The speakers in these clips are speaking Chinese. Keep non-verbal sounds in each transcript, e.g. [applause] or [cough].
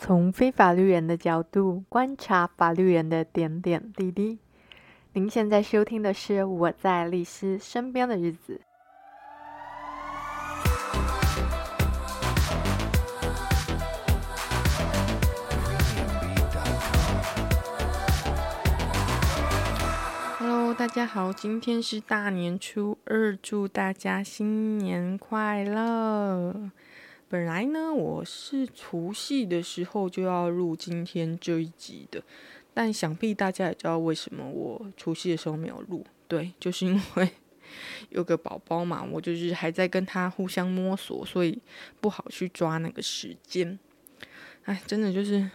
从非法律人的角度观察法律人的点点滴滴。您现在收听的是《我在律师身边的日子》。Hello，大家好，今天是大年初二，祝大家新年快乐。本来呢，我是除夕的时候就要录今天这一集的，但想必大家也知道为什么我除夕的时候没有录。对，就是因为 [laughs] 有个宝宝嘛，我就是还在跟他互相摸索，所以不好去抓那个时间。哎，真的就是，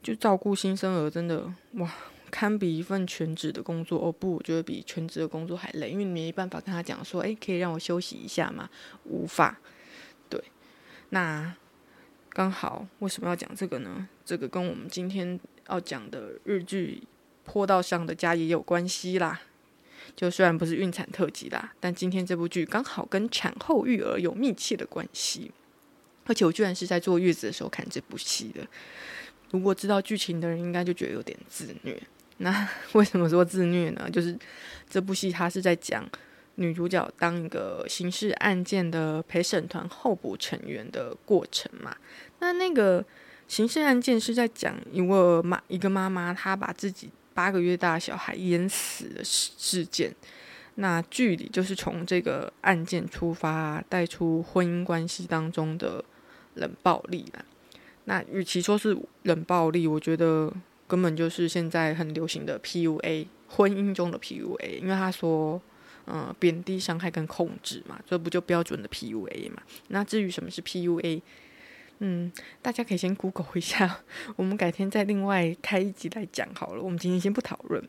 就照顾新生儿，真的哇，堪比一份全职的工作。哦不，我觉得比全职的工作还累，因为你没办法跟他讲说，哎，可以让我休息一下吗？无法。那刚好，为什么要讲这个呢？这个跟我们今天要讲的日剧《坡道上的家》也有关系啦。就虽然不是孕产特辑啦，但今天这部剧刚好跟产后育儿有密切的关系。而且我居然是在坐月子的时候看这部戏的。如果知道剧情的人，应该就觉得有点自虐。那 [laughs] 为什么说自虐呢？就是这部戏它是在讲。女主角当一个刑事案件的陪审团候补成员的过程嘛，那那个刑事案件是在讲一位妈一个妈妈，她把自己八个月大的小孩淹死的事事件。那剧里就是从这个案件出发，带出婚姻关系当中的冷暴力啦。那与其说是冷暴力，我觉得根本就是现在很流行的 PUA，婚姻中的 PUA，因为他说。嗯，贬低、伤害跟控制嘛，这不就标准的 PUA 嘛？那至于什么是 PUA，嗯，大家可以先 Google 一下，我们改天再另外开一集来讲好了。我们今天先不讨论。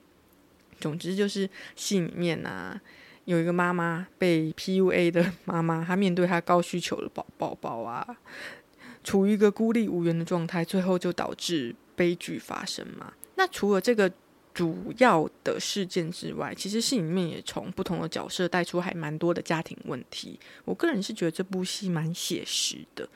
总之就是戏里面啊，有一个妈妈被 PUA 的妈妈，她面对她高需求的宝宝宝啊，处于一个孤立无援的状态，最后就导致悲剧发生嘛。那除了这个。主要的事件之外，其实戏里面也从不同的角色带出还蛮多的家庭问题。我个人是觉得这部戏蛮写实的。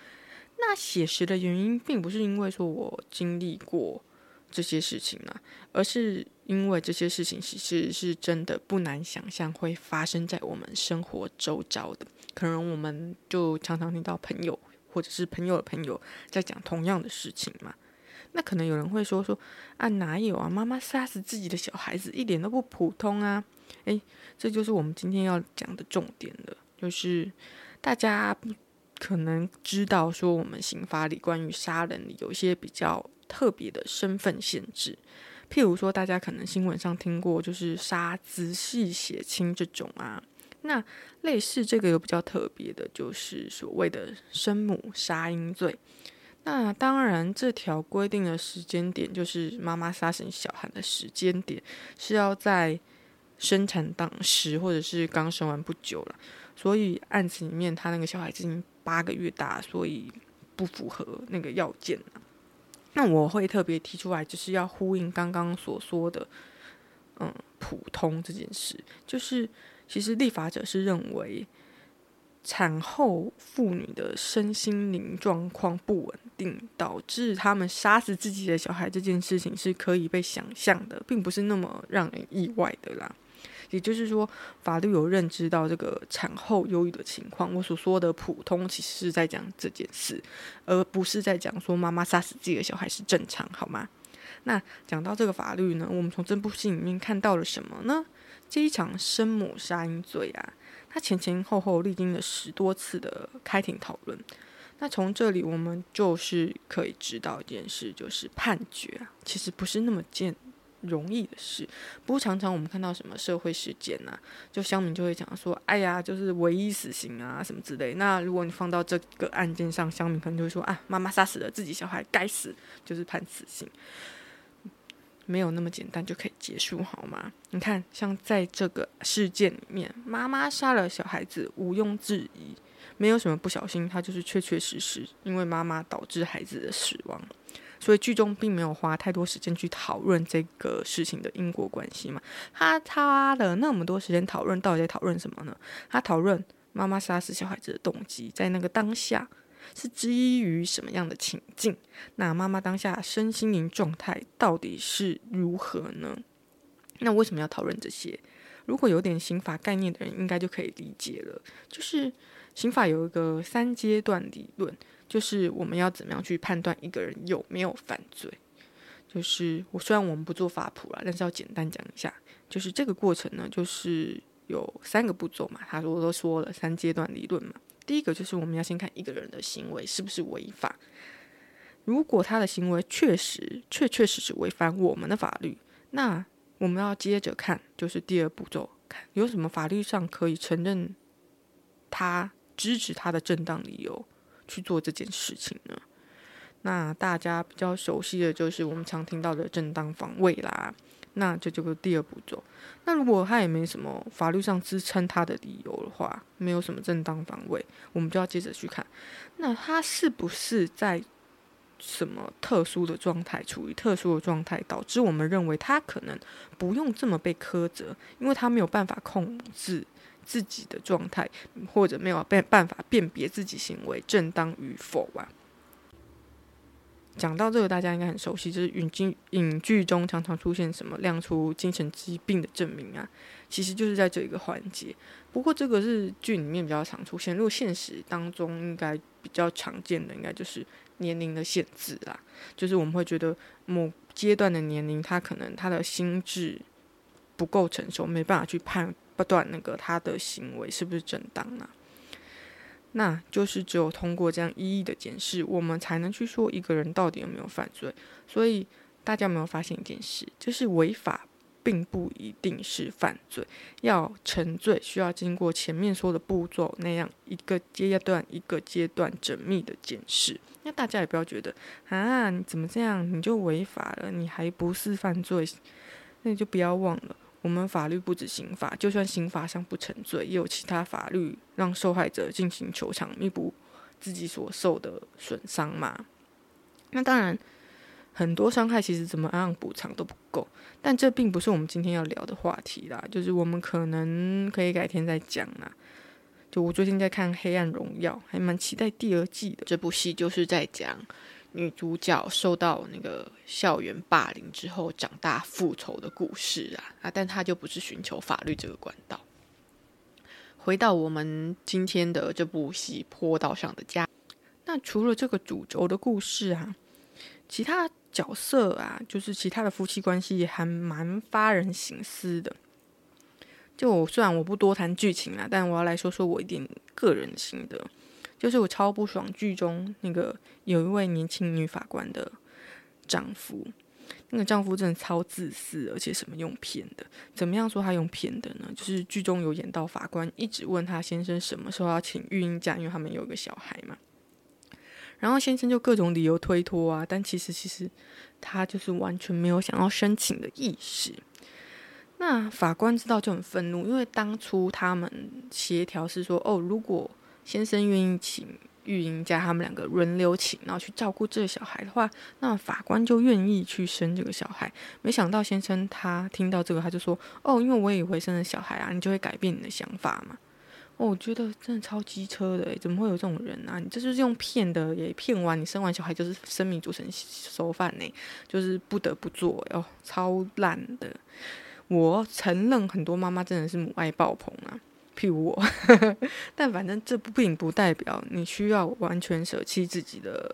那写实的原因，并不是因为说我经历过这些事情啊，而是因为这些事情其实是真的不难想象会发生在我们生活周遭的。可能我们就常常听到朋友或者是朋友的朋友在讲同样的事情嘛。那可能有人会说说啊，哪有啊？妈妈杀死自己的小孩子一点都不普通啊！诶，这就是我们今天要讲的重点了，就是大家不可能知道说我们刑法里关于杀人里有一些比较特别的身份限制，譬如说大家可能新闻上听过，就是杀直系血亲这种啊。那类似这个有比较特别的，就是所谓的生母杀婴罪。那当然，这条规定的时间点就是妈妈杀死小孩的时间点是要在生产当时，或者是刚生完不久了。所以案子里面，他那个小孩已经八个月大，所以不符合那个要件。那我会特别提出来，就是要呼应刚刚所说的，嗯，普通这件事，就是其实立法者是认为。产后妇女的身心灵状况不稳定，导致他们杀死自己的小孩这件事情是可以被想象的，并不是那么让人意外的啦。也就是说，法律有认知到这个产后忧郁的情况。我所说的普通，其实是在讲这件事，而不是在讲说妈妈杀死自己的小孩是正常，好吗？那讲到这个法律呢，我们从这部戏里面看到了什么呢？这一场生母杀婴罪啊。他前前后后历经了十多次的开庭讨论，那从这里我们就是可以知道一件事，就是判决啊，其实不是那么件容易的事。不过常常我们看到什么社会事件啊，就乡民就会讲说，哎呀，就是唯一死刑啊什么之类。那如果你放到这个案件上，乡民可能就会说，啊，妈妈杀死了自己小孩，该死，就是判死刑。没有那么简单就可以结束，好吗？你看，像在这个事件里面，妈妈杀了小孩子，毋庸置疑，没有什么不小心，她就是确确实实因为妈妈导致孩子的死亡。所以剧中并没有花太多时间去讨论这个事情的因果关系嘛。他花了那么多时间讨论，到底在讨论什么呢？他讨论妈妈杀死小孩子的动机，在那个当下，是基于什么样的情境？那妈妈当下身心灵状态到底是如何呢？那为什么要讨论这些？如果有点刑法概念的人，应该就可以理解了。就是刑法有一个三阶段理论，就是我们要怎么样去判断一个人有没有犯罪。就是我虽然我们不做法普啦，但是要简单讲一下，就是这个过程呢，就是有三个步骤嘛。他说都说了三阶段理论嘛。第一个就是我们要先看一个人的行为是不是违法，如果他的行为确实确确实实违反我们的法律，那我们要接着看，就是第二步骤，看有什么法律上可以承认他支持他的正当理由去做这件事情呢？那大家比较熟悉的就是我们常听到的正当防卫啦，那这就是第二步骤。那如果他也没什么法律上支撑他的理由的话，没有什么正当防卫，我们就要接着去看，那他是不是在什么特殊的状态，处于特殊的状态，导致我们认为他可能不用这么被苛责，因为他没有办法控制自己的状态，或者没有办办法辨别自己行为正当与否啊。讲到这个，大家应该很熟悉，就是影剧影剧中常常出现什么亮出精神疾病的证明啊，其实就是在这一个环节。不过这个是剧里面比较常出现，如果现实当中应该比较常见的，应该就是年龄的限制啦。就是我们会觉得某阶段的年龄，他可能他的心智不够成熟，没办法去判断那个他的行为是不是正当啊。那就是只有通过这样一一的检视，我们才能去说一个人到底有没有犯罪。所以大家有没有发现一件事，就是违法并不一定是犯罪，要成罪需要经过前面说的步骤那样一个阶段一个阶段缜密的检视。那大家也不要觉得啊，你怎么这样你就违法了，你还不是犯罪？那你就不要忘了。我们法律不止刑法，就算刑法上不成罪，也有其他法律让受害者进行求偿，弥补自己所受的损伤嘛。那当然，很多伤害其实怎么样补偿都不够，但这并不是我们今天要聊的话题啦。就是我们可能可以改天再讲啦。就我最近在看《黑暗荣耀》，还蛮期待第二季的。这部戏就是在讲。女主角受到那个校园霸凌之后长大复仇的故事啊啊！但她就不是寻求法律这个管道。回到我们今天的这部戏《坡道上的家》，那除了这个主轴的故事啊，其他角色啊，就是其他的夫妻关系还蛮发人省思的。就虽然我不多谈剧情啊，但我要来说说我一点个人心得。就是我超不爽剧中那个有一位年轻女法官的丈夫，那个丈夫真的超自私，而且什么用骗的？怎么样说他用骗的呢？就是剧中有演到法官一直问他先生什么时候要请育婴假，因为他们有一个小孩嘛。然后先生就各种理由推脱啊，但其实其实他就是完全没有想要申请的意识。那法官知道就很愤怒，因为当初他们协调是说，哦，如果先生愿意请育婴假，他们两个轮流请，然后去照顾这个小孩的话，那法官就愿意去生这个小孩。没想到先生他听到这个，他就说：“哦，因为我以为生了小孩啊，你就会改变你的想法嘛。”我觉得真的超机车的，怎么会有这种人啊？你这就是用骗的，也骗完你生完小孩就是生米煮成熟饭呢，就是不得不做哦，超烂的。我承认很多妈妈真的是母爱爆棚啊。譬如我，[laughs] 但反正这并不代表你需要完全舍弃自己的、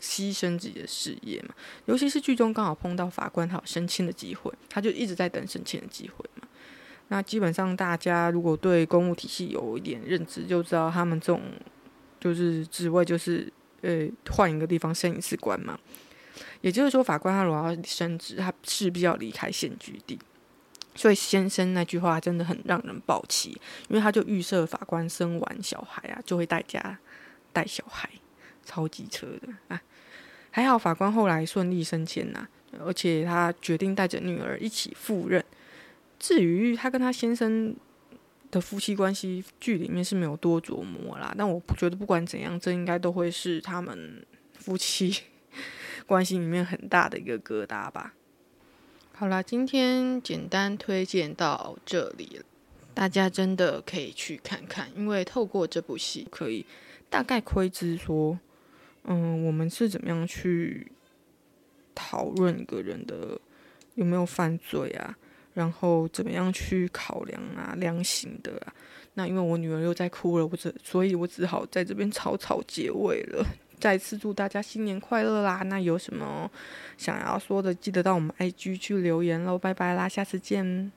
牺牲自己的事业嘛。尤其是剧中刚好碰到法官，他有升迁的机会，他就一直在等升迁的机会。那基本上大家如果对公务体系有一点认知，就知道他们这种就是职位就是呃换一个地方升一次官嘛。也就是说，法官他如果要升职，他势必要离开现居地。所以先生那句话真的很让人抱气，因为他就预设法官生完小孩啊，就会带家带小孩，超机车的啊！还好法官后来顺利升迁呐、而且他决定带着女儿一起赴任。至于他跟他先生的夫妻关系，剧里面是没有多琢磨啦。但我不觉得不管怎样，这应该都会是他们夫妻关系里面很大的一个疙瘩吧。好啦，今天简单推荐到这里，大家真的可以去看看，因为透过这部戏可以大概窥知说，嗯，我们是怎么样去讨论一个人的有没有犯罪啊？然后怎么样去考量啊，量刑的啊？那因为我女儿又在哭了，我只，所以我只好在这边草草结尾了。再次祝大家新年快乐啦！那有什么想要说的，记得到我们 IG 去留言喽。拜拜啦，下次见。